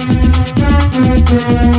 Thank you.